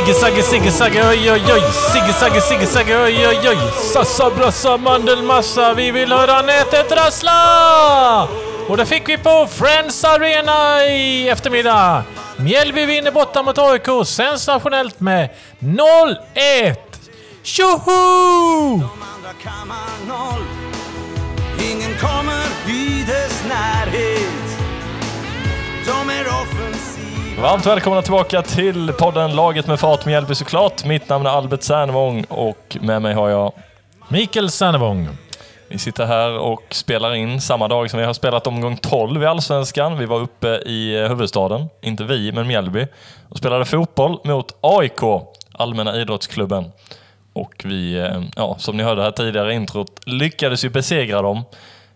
Sigge Sagge Sigge Sagge oj oj oj Sigge Sagge Sigge Sagge oj oj oj Sassa brassa mandelmassa Vi vill höra nätet rassla! Och det fick vi på Friends Arena i eftermiddag. Mjällby vinner borta mot AIK sensationellt med 0-1. Tjoho! Ingen kommer i dess närhet Varmt välkomna tillbaka till podden Laget med fart med Mjällby såklart. Mitt namn är Albert Sernevång och med mig har jag... Mikael Sannevång. Vi sitter här och spelar in samma dag som vi har spelat omgång 12 i Allsvenskan. Vi var uppe i huvudstaden, inte vi, men Mjällby, och spelade fotboll mot AIK, Allmänna Idrottsklubben. Och vi, eh, ja, som ni hörde här tidigare i introt, lyckades ju besegra dem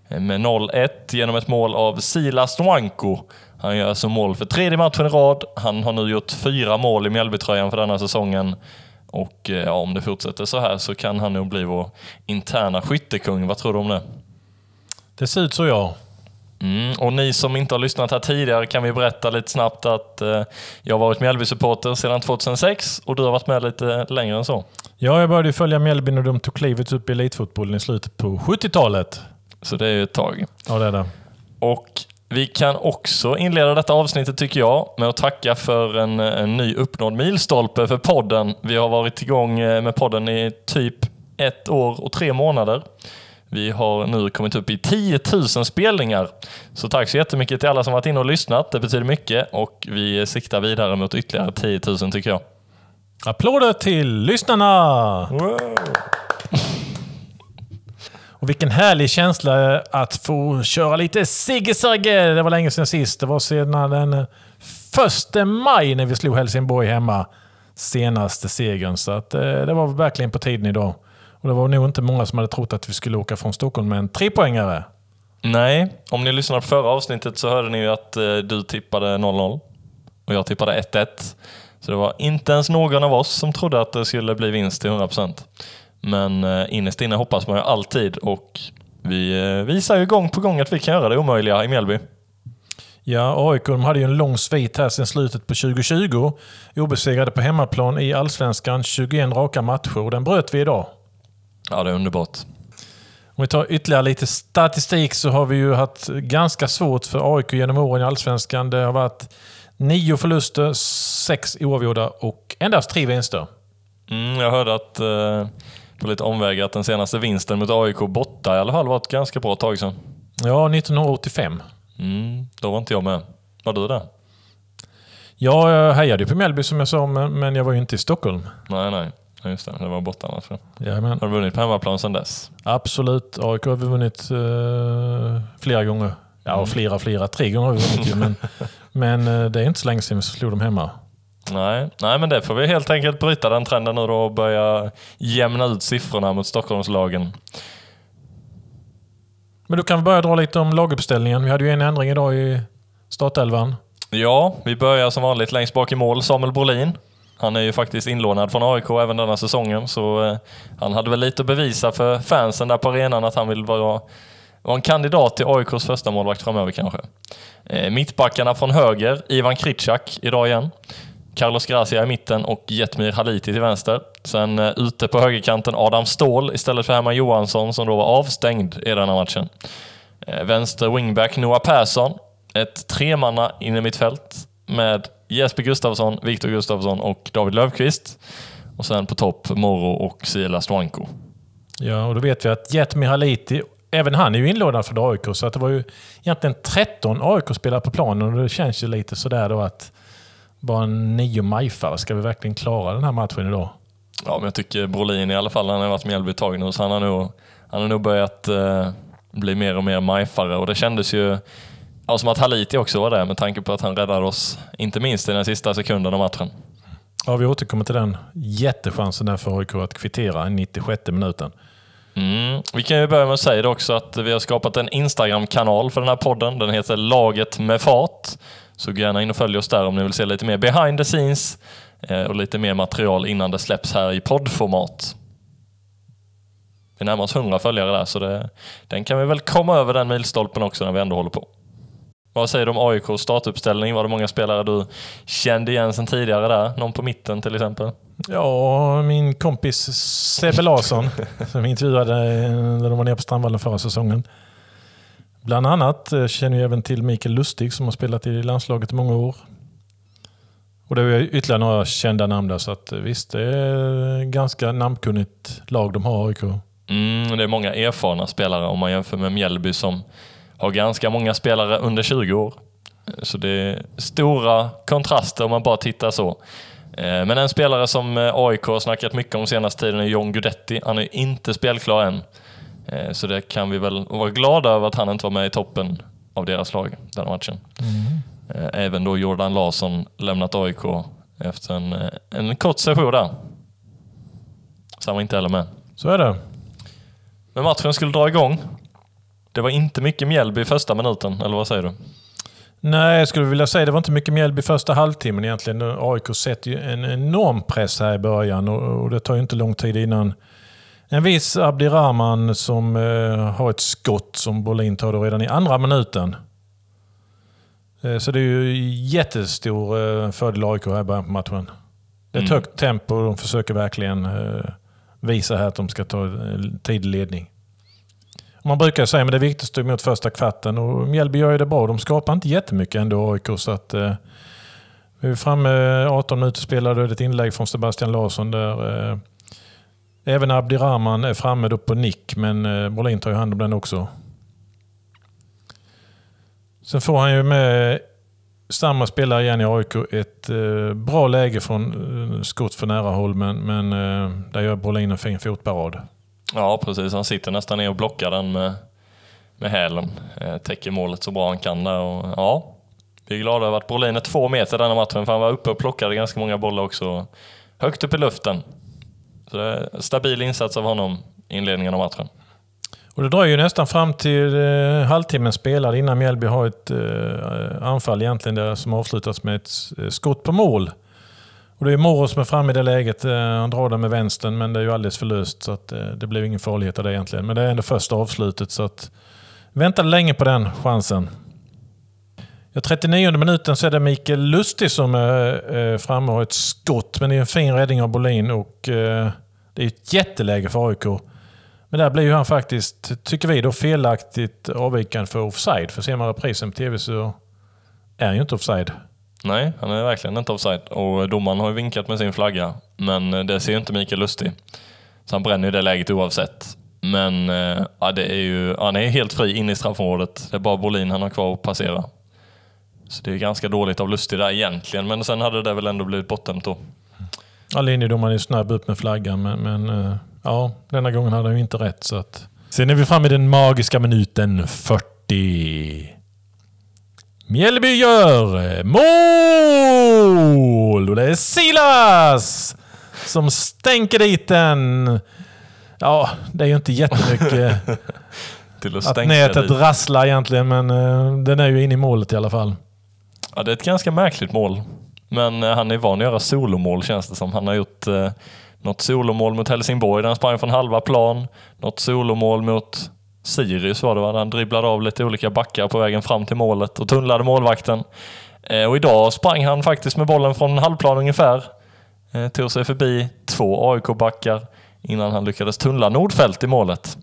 eh, med 0-1 genom ett mål av Silas Nwanko. Han gör alltså mål för tredje matchen i rad. Han har nu gjort fyra mål i Mjällbytröjan för denna säsongen. Och eh, ja, om det fortsätter så här så kan han nog bli vår interna skyttekung. Vad tror du om det? Det ser ut så ja. Mm. Och ni som inte har lyssnat här tidigare kan vi berätta lite snabbt att eh, jag har varit Mjällby-supporter sedan 2006 och du har varit med lite längre än så. Ja, jag började följa Mjällby när de tog klivet upp i elitfotbollen i slutet på 70-talet. Så det är ju ett tag. Ja, det är det. Och vi kan också inleda detta avsnittet tycker jag med att tacka för en, en ny uppnådd milstolpe för podden. Vi har varit igång eh, med podden i typ ett år och tre månader. Vi har nu kommit upp i 10 000 spelningar. Så tack så jättemycket till alla som varit inne och lyssnat. Det betyder mycket och vi siktar vidare mot ytterligare 10 000 tycker jag. Applåder till lyssnarna! Och vilken härlig känsla att få köra lite Sigge-Sagge. Det var länge sedan sist. Det var sedan den första maj när vi slog Helsingborg hemma. Senaste segern. Så att, eh, det var verkligen på tiden idag. Och det var nog inte många som hade trott att vi skulle åka från Stockholm med en trepoängare. Nej, om ni lyssnade på förra avsnittet så hörde ni ju att eh, du tippade 0-0 och jag tippade 1-1. Så det var inte ens någon av oss som trodde att det skulle bli vinst till 100%. Men eh, innerst inne hoppas man ju alltid och vi eh, visar ju gång på gång att vi kan göra det omöjliga i Mjällby. Ja, AIK de hade ju en lång svit här sedan slutet på 2020. Obesegrade på hemmaplan i Allsvenskan, 21 raka matcher. Och den bröt vi idag. Ja, det är underbart. Om vi tar ytterligare lite statistik så har vi ju haft ganska svårt för AIK genom åren i Allsvenskan. Det har varit nio förluster, sex oavgjorda och endast tre vinster. Mm, jag hörde att eh, på lite omvägar att den senaste vinsten mot AIK borta i alla fall var ett ganska bra tag sedan. Ja, 1985. Mm, då var inte jag med. Var du där? Ja, jag hejade ju på Mjällby som jag sa, men jag var ju inte i Stockholm. Nej, nej. Just det, det var borta matchen. Jajamän. Har du vunnit på hemmaplan sedan dess? Absolut. AIK har vi vunnit eh, flera gånger. Ja, flera, flera. Tre gånger har vi vunnit ju, men, men eh, det är inte så länge sedan vi slog dem hemma. Nej, nej, men det får vi helt enkelt bryta den trenden nu då och börja jämna ut siffrorna mot Stockholmslagen. Men du kan börja dra lite om laguppställningen. Vi hade ju en ändring idag i startelvan. Ja, vi börjar som vanligt längst bak i mål, Samuel Brolin. Han är ju faktiskt inlånad från AIK även denna säsongen, så eh, han hade väl lite att bevisa för fansen där på arenan att han vill vara, vara en kandidat till AIKs första målvakt framöver kanske. Eh, mittbackarna från höger, Ivan Kritschak idag igen. Carlos Gracia i mitten och Jetmir Haliti till vänster. Sen eh, ute på högerkanten Adam Ståhl istället för Herman Johansson som då var avstängd i den här matchen. Eh, vänster wingback Noah Persson. Ett tremanna inne mitt fält med Jesper Gustafsson, Viktor Gustafsson och David Löfqvist. Och sen på topp Moro och Silas Nwanko. Ja, och då vet vi att Jetmir Haliti, även han är ju inlånad för AIK, så att det var ju egentligen 13 AIK-spelare på planen och det känns ju lite sådär då att bara nio majfare, ska vi verkligen klara den här matchen idag? Ja, men jag tycker Brolin i alla fall, han har varit med Mjällby ett tag nu, så han har nog, han har nog börjat eh, bli mer och mer majfare och det kändes ju ja, som att Haliti också var det med tanke på att han räddade oss, inte minst i den sista sekunden av matchen. Ja, vi återkommer till den jättechansen där för AIK att kvittera i 96 minuten. Mm. Vi kan ju börja med att säga det också att vi har skapat en Instagram-kanal för den här podden. Den heter Laget med fart. Så gå gärna in och följ oss där om ni vill se lite mer behind the scenes eh, och lite mer material innan det släpps här i poddformat. Vi närmar oss 100 följare där så det, den kan vi väl komma över den milstolpen också när vi ändå håller på. Vad säger du om AIKs startuppställning? Var det många spelare du kände igen sedan tidigare där? Någon på mitten till exempel? Ja, min kompis Sebbe Larsson som vi intervjuade när de var nere på Strandvallen förra säsongen. Bland annat eh, känner jag även till Mikael Lustig som har spelat i landslaget i många år. Och det är ytterligare några kända namn där, så att eh, visst, det är ett ganska namnkunnigt lag de har, AIK. Mm, det är många erfarna spelare om man jämför med Mjällby som har ganska många spelare under 20 år. Eh, så det är stora kontraster om man bara tittar så. Men en spelare som AIK har snackat mycket om senaste tiden är John Guidetti. Han är inte spelklar än. Eh, så det kan vi väl vara glada över att han inte var med i toppen av deras lag den matchen. Mm. Även då Jordan Larsson lämnat AIK efter en, en kort session där. Så han var inte heller med. Så är det. Men matchen skulle dra igång. Det var inte mycket Mjällby i första minuten, eller vad säger du? Nej, jag skulle vilja säga det var inte mycket Mjällby första halvtimmen egentligen. AIK sätter ju en enorm press här i början och, det tar ju inte lång tid innan en viss Abdirahman som eh, har ett skott som Bolin tar redan i andra minuten. Eh, så det är ju jättestor eh, fördel AIK här i början på matchen. Det är ett mm. högt tempo och de försöker verkligen eh, visa här att de ska ta eh, tidig ledning. Man brukar säga att det är viktigt att stå emot första kvarten och Mjällby gör ju det bra. De skapar inte jättemycket ändå AIK. Så att, eh, vi är framme 18 minuter spelade ett inlägg från Sebastian Larsson där eh, även Abdirahman är framme då på nick men eh, Brolin tar ju hand om den också. Sen får han ju med samma spelare igen i AIK ett eh, bra läge från eh, skott för nära håll men, men där gör Brolin en fin fotparad. Ja, precis. Han sitter nästan ner och blockar den med, med hälen. Täcker målet så bra han kan där. Och, ja, vi är glada över att Brolin är två meter denna matchen, för han var uppe och plockade ganska många bollar också. Högt upp i luften. Så det är stabil insats av honom i inledningen av matchen. Och det drar ju nästan fram till eh, halvtimmen spelad innan Mjällby har ett eh, anfall egentligen där som avslutas med ett eh, skott på mål. Och det är Moro som är framme i det läget. Eh, han drar den med vänstern, men det är ju alldeles för löst. Så att, eh, det blev ingen farlighet av det egentligen. Men det är ändå första avslutet. Så att, väntade länge på den chansen. Ja, 39 minuten så är det Mikael Lustig som är framme och har ett skott. Men det är en fin räddning av Bolin och eh, det är ett jätteläge för AIK. Men där blir ju han faktiskt, tycker vi, då felaktigt avvikande för offside. För ser man reprisen på tv så är han ju inte offside. Nej, han är verkligen inte offside. Och domaren har ju vinkat med sin flagga, men det ser ju inte Mikael Lustig. Så han bränner ju det läget oavsett. Men ja, det är ju, han är helt fri in i straffområdet. Det är bara Bolin han har kvar att passera. Så det är ganska dåligt av Lustig där egentligen, men sen hade det väl ändå blivit bortdömt då. Ja, linjedomaren är snabb upp med flaggan, men, men eh, ja, denna gången hade han ju inte rätt. Så att... Sen är vi framme i den magiska minuten 40. Mjällby gör mål! Och det är Silas som stänker dit den. Ja, det är ju inte jättemycket att, att nätet dit. rasslar egentligen, men uh, den är ju inne i målet i alla fall. Ja, det är ett ganska märkligt mål. Men eh, han är van att göra solomål känns det som. Han har gjort eh, något solomål mot Helsingborg där han sprang från halva plan. Något solomål mot Sirius var det va? Han dribblade av lite olika backar på vägen fram till målet och tunnlade målvakten. Eh, och idag sprang han faktiskt med bollen från halvplan ungefär. Eh, tog sig förbi två AIK-backar innan han lyckades tunnla Nordfält i målet.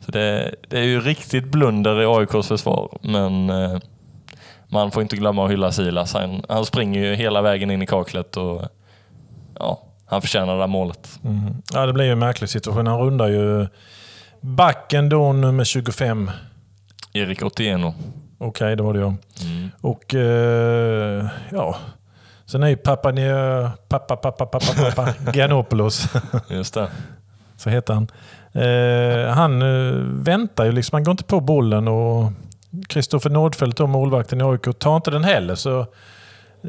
Så det, det, är ju riktigt blunder i AIKs försvar, men eh, man får inte glömma att hylla Silas. Han, han springer ju hela vägen in i kaklet och ja, han förtjänar det där målet. Mm. Ja, det blir ju en märklig situation. Han rundar ju Backen då nummer 25. Erik Otieno. Okej, okay, det var det jag. Mm. Och eh, ja, sen är ju pappa, pappa, pappa, pappa, pappa Giannopoulos. Just det. Så heter han. Eh, han eh, väntar ju liksom, han går inte på bollen och Kristoffer Nordfeldt, målvakten i AIK, tar inte den heller. Så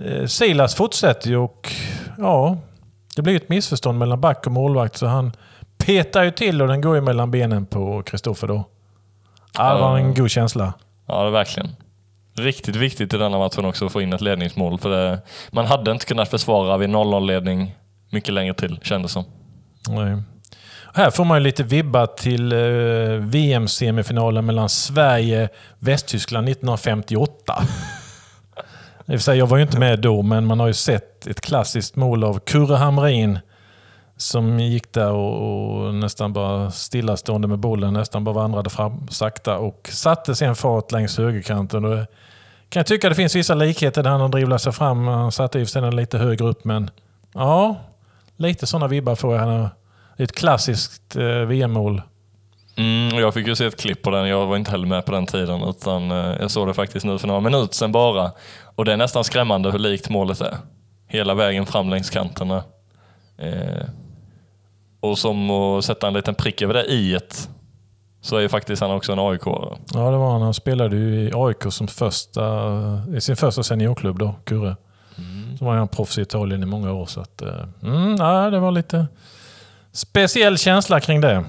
eh, Silas fortsätter ju och ja, det blir ett missförstånd mellan back och målvakt så han petar ju till och den går ju mellan benen på Kristoffer då. Ja, det var en god känsla. Ja, det verkligen. Riktigt viktigt i denna matchen också att få in ett ledningsmål. För det, man hade inte kunnat försvara vid 0-0-ledning mycket längre till, kändes som. Nej. Här får man ju lite vibbar till eh, VM-semifinalen mellan Sverige och Västtyskland 1958. I och för sig, jag var ju inte med då, men man har ju sett ett klassiskt mål av Kurre Hamrin som gick där och, och nästan bara stillastående med bollen, nästan bara vandrade fram sakta och satte sen fart längs högerkanten. Och eh, kan jag tycka det finns vissa likheter där han dribblar sig fram. Han satte ju sen lite högre upp, men ja, lite sådana vibbar får jag. Det är ett klassiskt eh, VM-mål. Mm, jag fick ju se ett klipp på den. Jag var inte heller med på den tiden, utan eh, jag såg det faktiskt nu för några minuter sedan bara. Och det är nästan skrämmande hur likt målet är. Hela vägen fram längs kanterna. Eh, och som att sätta en liten prick över det i ett så är ju faktiskt han också en aik -are. Ja, det var han. Han spelade ju i AIK som första, i sin första seniorklubb då, Kurre. Mm. Så var han proffs i Italien i många år. Så att, eh, mm, ja, det var lite speciell känsla kring det.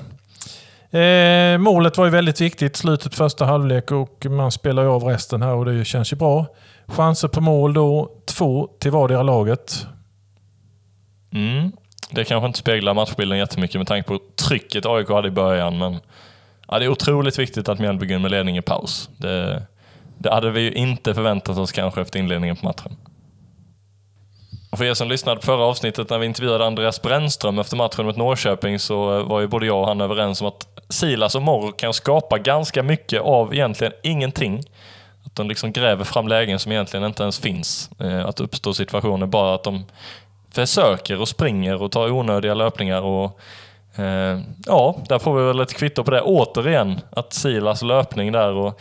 Eh, målet var ju väldigt viktigt, slutet första halvlek och man spelar ju av resten här och det känns ju bra. Chanser på mål då, två till vardera laget. Mm. Det kanske inte speglar matchbilden jättemycket med tanke på trycket AIK hade i början, men ja, det är otroligt viktigt att Mjällby går med ledning i paus. Det, det hade vi ju inte förväntat oss kanske efter inledningen på matchen. Och för er som lyssnade på förra avsnittet när vi intervjuade Andreas Brännström efter matchen mot Norrköping så eh, var ju både jag och han överens om att Silas och Morro kan skapa ganska mycket av egentligen ingenting. Att de liksom gräver fram lägen som egentligen inte ens finns. Eh, att uppstå situationer, bara att de försöker och springer och tar onödiga löpningar. Och, eh, ja, där får vi väl ett kvitto på det återigen. Att Silas löpning där och...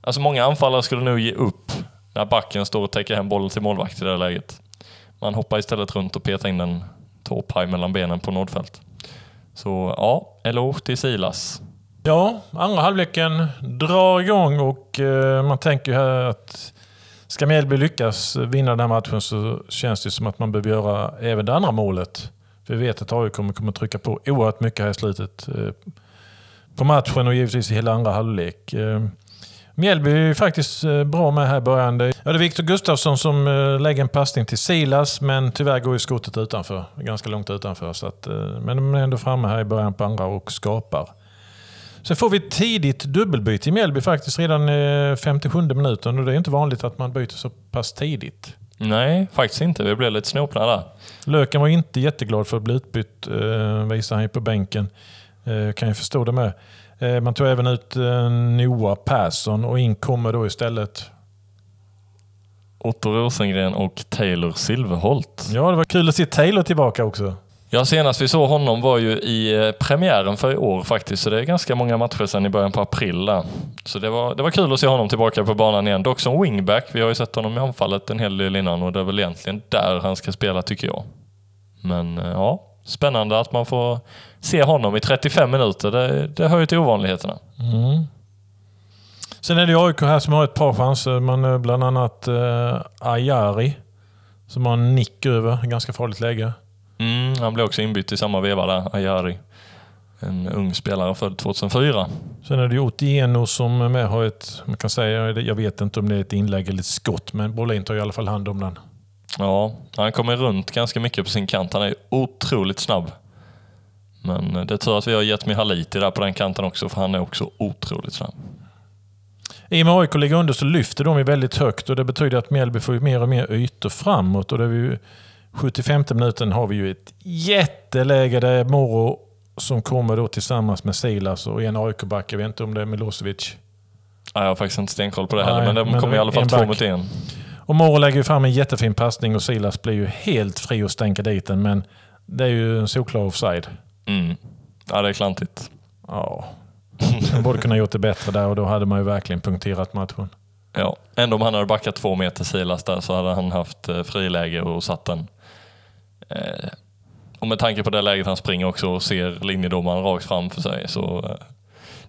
Alltså många anfallare skulle nog ge upp när backen står och täcker hem bollen till målvakt i det läget. Man hoppar istället runt och petar in en tåpaj mellan benen på Nordfält. Så ja, eloge till Silas. Ja, andra halvleken drar igång och eh, man tänker ju här att ska Mjällby lyckas vinna den här matchen så känns det som att man behöver göra även det andra målet. För vi vet att AIK kommer, kommer trycka på oerhört mycket här i slutet eh, på matchen och givetvis i hela andra halvlek. Eh, Mjällby är faktiskt eh, bra med här i början. Ja, det är Viktor Gustafsson som eh, lägger en passning till Silas, men tyvärr går ju skottet utanför. Ganska långt utanför. Så att, eh, men de är ändå framme här i början på andra och skapar. Sen får vi ett tidigt dubbelbyte i Mjällby faktiskt redan i 57 minuten. Och det är inte vanligt att man byter så pass tidigt. Nej, faktiskt inte. Vi blev lite snopna där. Löken var inte jätteglad för att bli utbytt, visar han ju på bänken. Kan ju förstå det med. Eh, man tog även ut eh, Noah Persson och in kommer då istället Otto Rosengren och Taylor Silverholt. Ja, det var kul att se Taylor tillbaka också. Ja, senast vi såg honom var ju i eh, premiären för i år faktiskt, så det är ganska många matcher sedan i början på april. Där. Så det var, det var kul att se honom tillbaka på banan igen. Dock som wingback. Vi har ju sett honom i anfallet en hel del innan och det är väl egentligen där han ska spela tycker jag. Men ja, spännande att man får se honom i 35 minuter. Det, det hör ju till ovanligheterna. Mm. Sen är det AIK här som har ett par chanser. Man bland annat eh, Ayari som har en nick över. Ganska farligt läge. Mm, han blev också inbytt i samma veva där, Ayari. En ung spelare född 2004. Sen är det Otieno som med har ett, man kan säga, jag vet inte om det är ett inlägg eller ett skott, men Bolin tar i alla fall hand om den. Ja, han kommer runt ganska mycket på sin kant. Han är otroligt snabb. Men det är tur att vi har gett Mihaliti där på den kanten också, för han är också otroligt snabb. I och med AIK ligger under så lyfter de väldigt högt och det betyder att Mjällby får mer och mer ytor framåt. Och det är ju, 75 minuten har vi ju ett jätteläge där Moro som kommer då tillsammans med Silas och en AIK-back. Jag vet inte om det är Milosevic. jag har faktiskt inte stenkoll på det heller, Nej, men de kommer i alla fall två mot en. Och Moro lägger ju fram en jättefin passning och Silas blir ju helt fri och stänker dit den. Men det är ju en solklar offside. Mm. Ja, det är klantigt. Ja. Man borde kunna gjort det bättre där och då hade man ju verkligen punkterat matchen. Ja, ändå om han hade backat två meter Silas där så hade han haft eh, friläge och satt den. Eh, och med tanke på det läget han springer också och ser linjedomaren rakt framför sig så eh,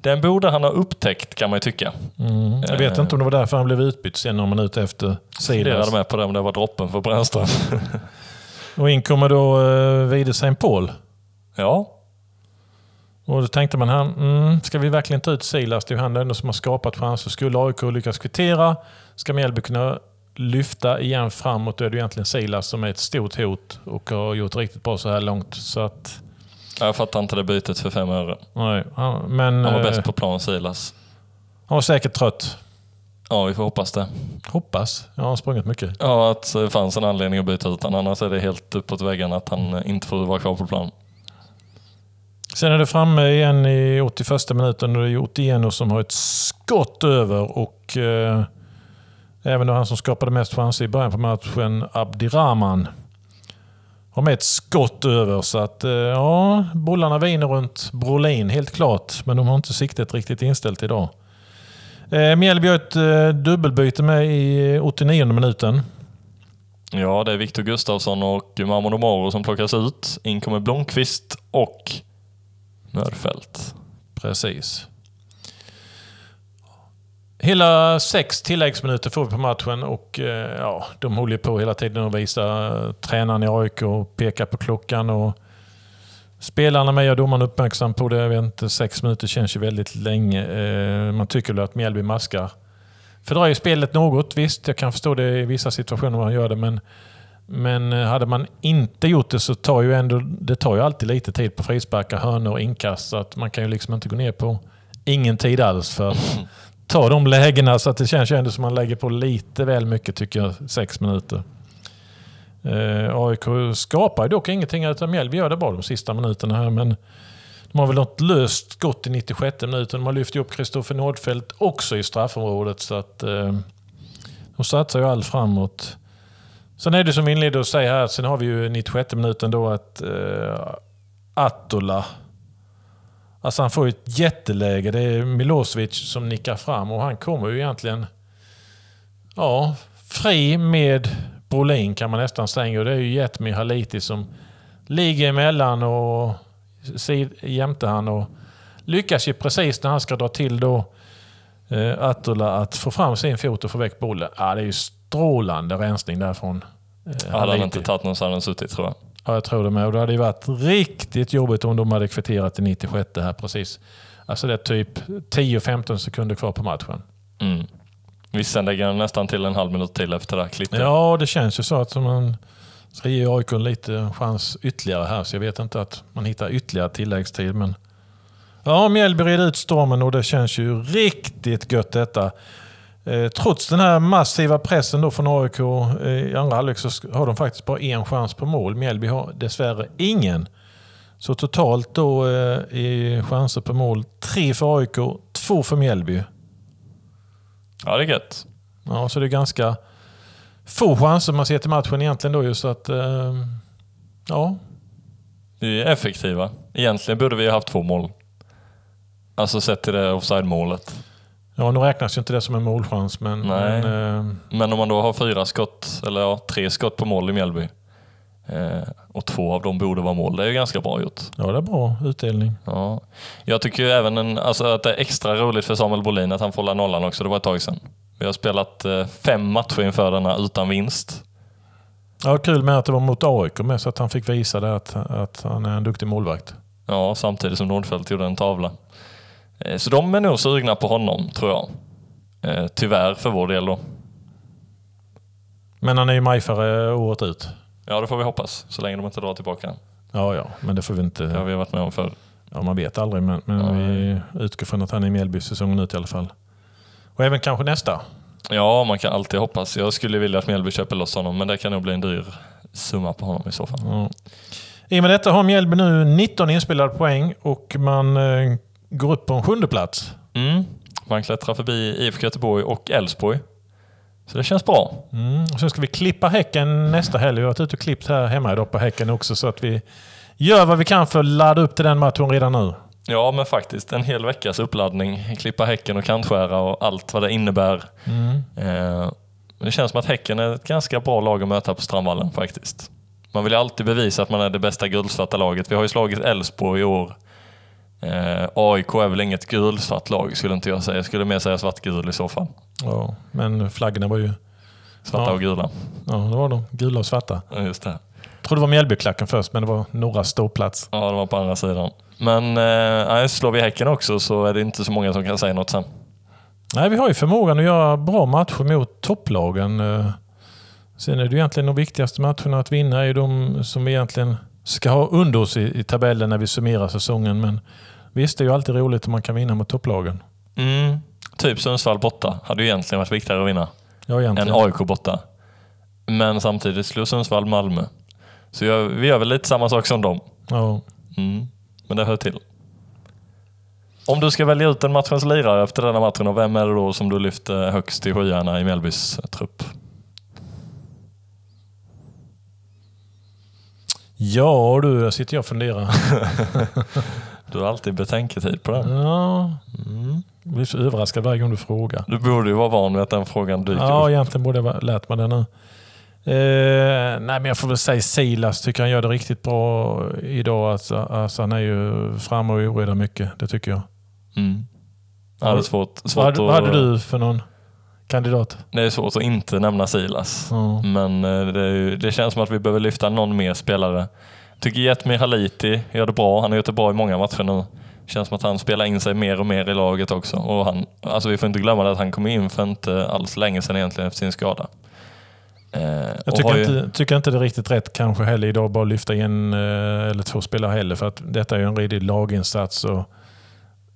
den borde han ha upptäckt kan man ju tycka. Mm. Jag vet inte om det var därför han blev utbytt sen någon minut efter Silas. Jag med på det om det var droppen för Brännström. och in kommer då uh, Widersen Paul. Ja. Och då tänkte man, han, mm, ska vi verkligen ta ut Silas? Det är han ändå som har skapat chanser. Skulle AIK lyckas kvittera, ska Mjällby kunna lyfta igen framåt, då är det egentligen Silas som är ett stort hot och har gjort riktigt bra så här långt. Så att... Jag fattar inte det bytet för fem öre. Nej, han, men Han var eh, bäst på plan, Silas. han var säkert trött. Ja, vi får hoppas det. Hoppas. Jag har sprungit mycket. Ja, att det fanns en anledning att byta ut honom. Annars är det helt uppåt väggarna att han inte får vara kvar på plan. Sen är det framme igen i 81 minuten och det är Otieno som har ett skott över och eh, även då han som skapade mest chanser i början på matchen, Abdirahman, har med ett skott över. Så att eh, ja, bollarna viner runt Brolin helt klart, men de har inte siktet riktigt inställt idag. Eh, Mjällby har ett eh, dubbelbyte med i 89 minuten. Ja, det är Viktor Gustafsson och Mahmoud Omaro som plockas ut. In kommer Blomqvist och Mörfält. Precis. Hela sex tilläggsminuter får vi på matchen och eh, ja, de håller ju på hela tiden och visar eh, tränaren i AIK och pekar på klockan. Och spelarna med och domaren uppmärksam på det. Jag vet inte, sex minuter känns ju väldigt länge. Eh, man tycker väl att Mjällby maskar. Fördröjer spelet något, visst. Jag kan förstå det i vissa situationer man gör det, men men hade man inte gjort det så tar ju ändå, det tar ju alltid lite tid på frisparkar, hörnor och inkast. Så att man kan ju liksom inte gå ner på ingen tid alls för ta de lägena. Så att det känns ju ändå som man lägger på lite väl mycket tycker jag, sex minuter. Eh, AIK skapar ju dock ingenting utan Mjällby gör det bra de sista minuterna här. Men de har väl något löst skott i 96 minuten. De har lyft upp Kristoffer Nordfeldt också i straffområdet. Så att eh, de satsar ju allt framåt. Sen är det som vi inledde att säga här, sen har vi ju 96 minuten då att eh, Attola, alltså han får ju ett jätteläge. Det är Milosevic som nickar fram och han kommer ju egentligen ja, fri med Brolin kan man nästan säga. Och det är ju Jetmir Haliti som ligger emellan och sid, jämte han och lyckas ju precis när han ska dra till då eh, Attola att få fram sin fot och få väck bollen. Ja, det är ju strålande rensning därifrån. Eh, Hade han inte tagit någon så hade han suttit tror jag. Ja, jag tror det med. Och det hade ju varit riktigt jobbigt om de hade kvitterat i 96 här precis. Alltså det är typ 10-15 sekunder kvar på matchen. Mm. Vissa lägger nästan till en halv minut till efter det här klippet. Ja, det känns ju så att man ska ge AIK lite chans ytterligare här. Så jag vet inte att man hittar ytterligare tilläggstid. Men ja, Mjällby red ut stormen och det känns ju riktigt gött detta. Eh, trots den här massiva pressen då från AIK eh, i andra halvlek så har de faktiskt bara en chans på mål. Mjällby har dessvärre ingen. Så totalt då eh, i chanser på mål, tre för AIK, två för Mjällby. ja, det är gött. Ja, så det är ganska få chanser man ser till matchen egentligen då ju så att... Eh, ja, Vi är effektiva. Egentligen borde vi ha haft två mål. Alltså sett till det offside-målet. Ja, nu räknas ju inte det som en målchans men... Nej. men eh, Men om man då har fyra skott, eller ja, tre skott på mål i Mjällby eh, och två av dem borde vara mål, det är ju ganska bra gjort. ja, det är bra utdelning. Ja. Jag tycker ju även en, alltså att det är extra roligt för Samuel Bolin att han får hålla nollan också, det var ett tag sedan. Vi har spelat eh, fem matcher inför denna utan vinst. Ja, kul med att det var mot AIK med så att han fick visa det att, att han är en duktig målvakt. Ja, samtidigt som Nordfeldt gjorde en tavla. Eh, Så de är nog sugna på honom, tror jag. Eh, Tyvärr för vår del då. Men han är ju majfare året ut. Ja, det får vi hoppas. Så länge de inte drar tillbaka. Ja, ja, men det får vi inte... Det har vi varit med om förr. Ja, man vet aldrig, men, men Ja. vi utgår från att han är i Mjällby säsongen ut i alla fall. Och även kanske nästa. Ja, man kan alltid hoppas. Jag skulle vilja att Mjällby köper loss honom, men det kan nog bli en dyr summa på honom i så fall. Ja. I och med detta har Mjällby nu 19 inspelade poäng och man eh, går upp på en sjunde plats. Mm. Man klättrar förbi IFK Göteborg och Elfsborg. Så det känns bra. Mm. Sen ska vi klippa Häcken nästa helg. Vi har varit ute och klippt här hemma idag på Häcken också så att vi gör vad vi kan för att ladda upp till den matchen redan nu. Ja, men faktiskt en hel veckas uppladdning. Klippa Häcken och kantskära och allt vad det innebär. Eh, men det känns som att Häcken är ett ganska bra lag att möta på Strandvallen faktiskt. Man vill ju alltid bevisa att man är det bästa gulsvarta laget. Vi har ju slagit Elfsborg i år. Eh, AIK är väl inget gulsvart lag skulle inte jag säga. Jag skulle mer säga svartgul i så fall. Ja, men flaggorna var ju... Svarta Ja. och gula. Ja, det var de. Gula och svarta. Ja, Just det. Jag trodde det var Mjällbyklacken först, men det var några ståplats. Ja, det var på andra sidan. Men eh, slår vi Häcken också så är det inte så många som kan säga något sen. Nej, vi har ju förmågan att göra bra matcher mot topplagen. Eh, Sen är det ju egentligen de viktigaste matcherna att vinna är de som vi egentligen ska ha under oss i, i tabellen när vi summerar säsongen. Men visst, det är ju alltid roligt om man kan vinna mot topplagen. Mm. Typ Sundsvall borta hade ju egentligen varit viktigare att vinna Ja, än egentligen. AIK borta. Men samtidigt slog Sundsvall Malmö. Så jag, vi gör väl lite samma sak som dem. Ja. Mm. Men det hör till. Om du ska välja ut en matchens lirare efter denna matchen, och vem är det då som du lyfter högst i skyarna i Mjällbys trupp? ja du, där sitter jag och funderar. Du har alltid betänketid på den. Ja, Mm. jag blir så överraskad varje gång du frågar. Du borde ju vara van vid att den frågan dyker Ja, upp. egentligen borde jag lärt mig det nu. Eh, nej, men jag får väl säga Silas. Tycker han gör det riktigt bra idag. Alltså, alltså, han är ju framme och oroar mycket. Det tycker jag. Mm. Ja, det är svårt, svårt Vad, vad hade du för någon kandidat? Det är svårt att inte nämna Silas. Ja. Men eh, det, ju, det känns som att vi behöver lyfta någon mer spelare. Tycker Jetmir Haliti gör det bra. Han har gjort det bra i många matcher nu. Känns som att han spelar in sig mer och mer i laget också. Och han, alltså vi får inte glömma att han kom in för inte alls länge sedan egentligen efter sin skada. Eh, Jag tycker ju- inte, tycker inte det är riktigt rätt kanske heller idag bara lyfta en eh, eller två spelare heller. För att detta är en riktig laginsats. Och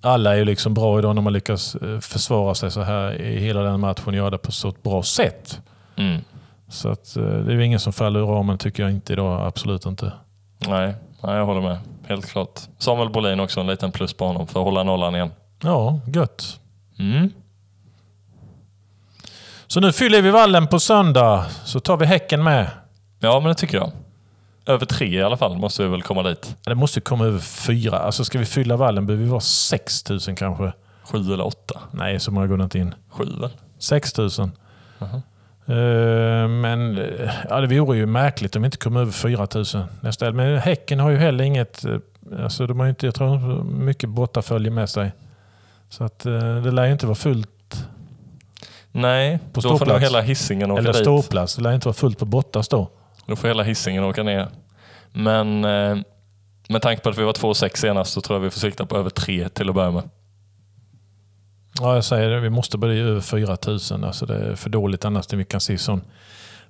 alla är ju liksom bra idag när man lyckas eh, försvara sig så här i hela den matchen och göra det på så ett bra sätt. Mm. Så att, det är ju ingen som faller ur ramen tycker jag inte idag. Absolut inte. Nej, nej, jag håller med. Helt klart. Samuel Bolin också en liten plus på honom för att hålla nollan igen. Ja, gött. Mm. Så nu fyller vi vallen på söndag. Så tar vi Häcken med. Ja, men det tycker jag. Över tre i alla fall måste vi väl komma dit. Det måste komma över fyra. Alltså ska vi fylla vallen behöver vi vara 6 000 kanske. Sju eller åtta? Nej, så många går det inte in. Sju väl? 6 000. Jaha. Eh, men eh, ja, det vore ju märkligt om vi inte kom över 4 000 nästa helg. Men Häcken har ju heller inget... eh, Alltså de har inte, jag tror mycket bortafölje med sig. Så att eh, det lär ju inte vara fullt. Nej, På då får nog hela hissingen åka Eller dit. ståplats. Det lär inte vara fullt på bortas då. Då får hela hissingen åka ner. Men eh, med tanke på att vi var 2,6 senast så tror jag vi får sikta på över tre till att börja med. Ja, jag säger det. Vi måste bli över 4 000. Alltså det är för dåligt annars när vi kan se sån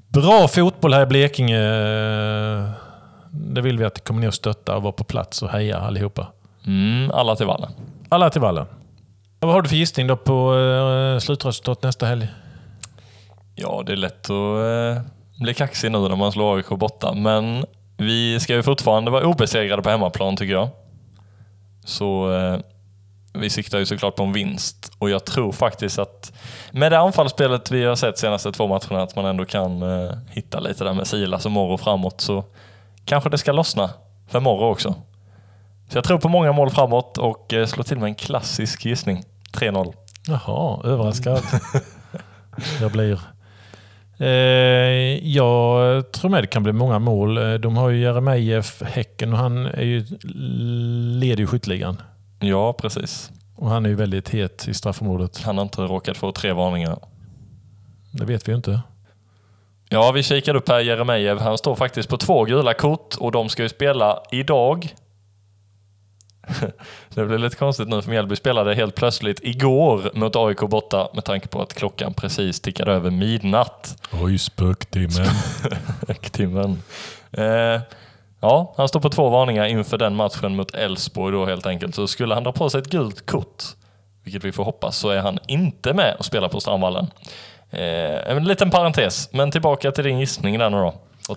bra fotboll här i Blekinge. Det vill vi att det kommer ner och stötta och vara på plats och heja allihopa. Mm, alla till vallen. Alla till vallen. Vad har du för gissning då på eh, slutresultat nästa helg? Ja, det är lätt att eh, bli kaxig nu när man slår AIK borta, men vi ska ju fortfarande vara obesegrade på hemmaplan tycker jag. Så eh, vi siktar ju såklart på en vinst och jag tror faktiskt att med det anfallsspelet vi har sett senaste två matcherna att man ändå kan eh, hitta lite där med Silas och Morro framåt så kanske det ska lossna för Morro också. Så jag tror på många mål framåt och eh, slår till med en klassisk gissning. 3-0. Jaha, överraskad. jag blir. Eh, jag tror med det kan bli många mål. Eh, de har ju Jeremejeff, Häcken och han är ju, leder ju skytteligan. Ja, precis. Och han är ju väldigt het i straffområdet. Han har inte råkat få tre varningar. Det vet vi ju inte. Ja, vi kikar upp här Jeremejeff. Han står faktiskt på två gula kort och de ska ju spela idag. Det blir lite konstigt nu för Mjällby spelade helt plötsligt igår mot AIK borta med tanke på att klockan precis tickade över midnatt. Oj, spöktimmen. Timmen. Eh, ja, han står på två varningar inför den matchen mot Elfsborg då helt enkelt. Så skulle han dra på sig ett gult kort, vilket vi får hoppas, så är han inte med och spelar på Strandvallen. Eh, en liten parentes, men tillbaka till din gissning där nu då.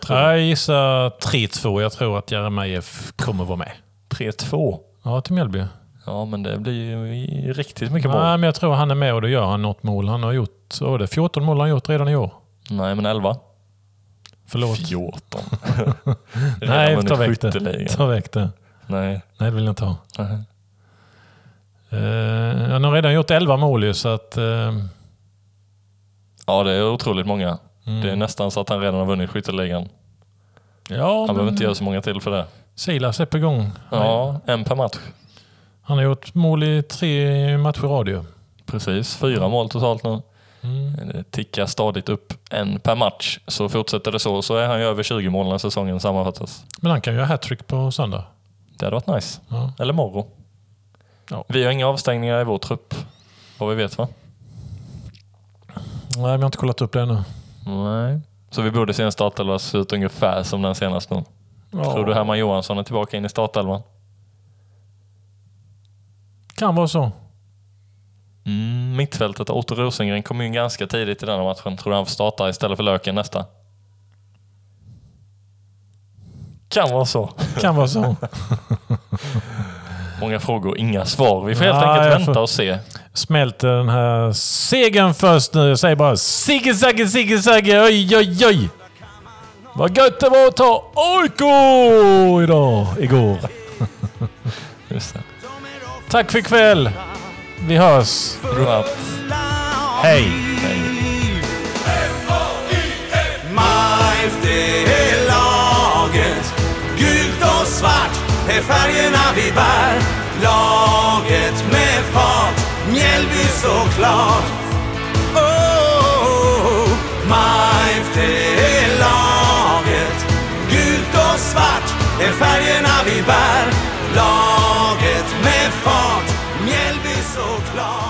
Jag gissar 3-2. Jag tror att Jeremejeff kommer vara med. 3-2. Ja, till Mjällby. Ja, men det blir ju riktigt mycket mål. Nej, men jag tror han är med och då gör han något mål. Han har gjort, så det 14 mål han gjort redan i år. Nej, men 11. Förlåt. 14. Nej, ta väck det. Ta väck det. Nej. Nej, det vill jag inte ha. Uh, han har redan gjort 11 mål ju, så att... eh, Ja, det är otroligt många. mm. Det är nästan så att han redan har vunnit skytteligan. Ja, Han men behöver inte göra så många till för det. Silas är på gång. Ja, en per match. Han har gjort mål i tre matcher radio. Precis, fyra mål totalt nu. Mm. Det tickar stadigt upp en per match. Så fortsätter det så så är han ju över 20 mål när säsongen sammanfattas. Men han kan göra hattrick på söndag. Det hade varit nice. Ja. Eller morgon. Ja. Vi har inga avstängningar i vår trupp. Vad vi vet va? Nej, vi har inte kollat upp det ännu. Nej. Så vi borde se en startelva se ut ungefär som den senaste nu. Tror du Herman Johansson är tillbaka in i startelvan? Kan vara så. Mm, mittfältet, Otto Rosengren kom in ganska tidigt i den här matchen. Tror du han får starta istället för Löken nästa? Kan vara så. Kan vara så. Många frågor, inga svar. Vi får helt Ja, enkelt vänta och se. Smälter den här segern först nu. Jag säger bara Sigge Sagge Sigge Sagge oj oj oj. Vad gött det var att ta AIK idag, igår. Tack för ikväll. Vi hörs. Godnatt. Hej. Hej. är laget. Gult och svart är färgerna vi bär. Laget med fart, Mjällby såklart. Oh. Majf, det är laget. Gult och svart är färgerna vi bär. Laget med fart, long.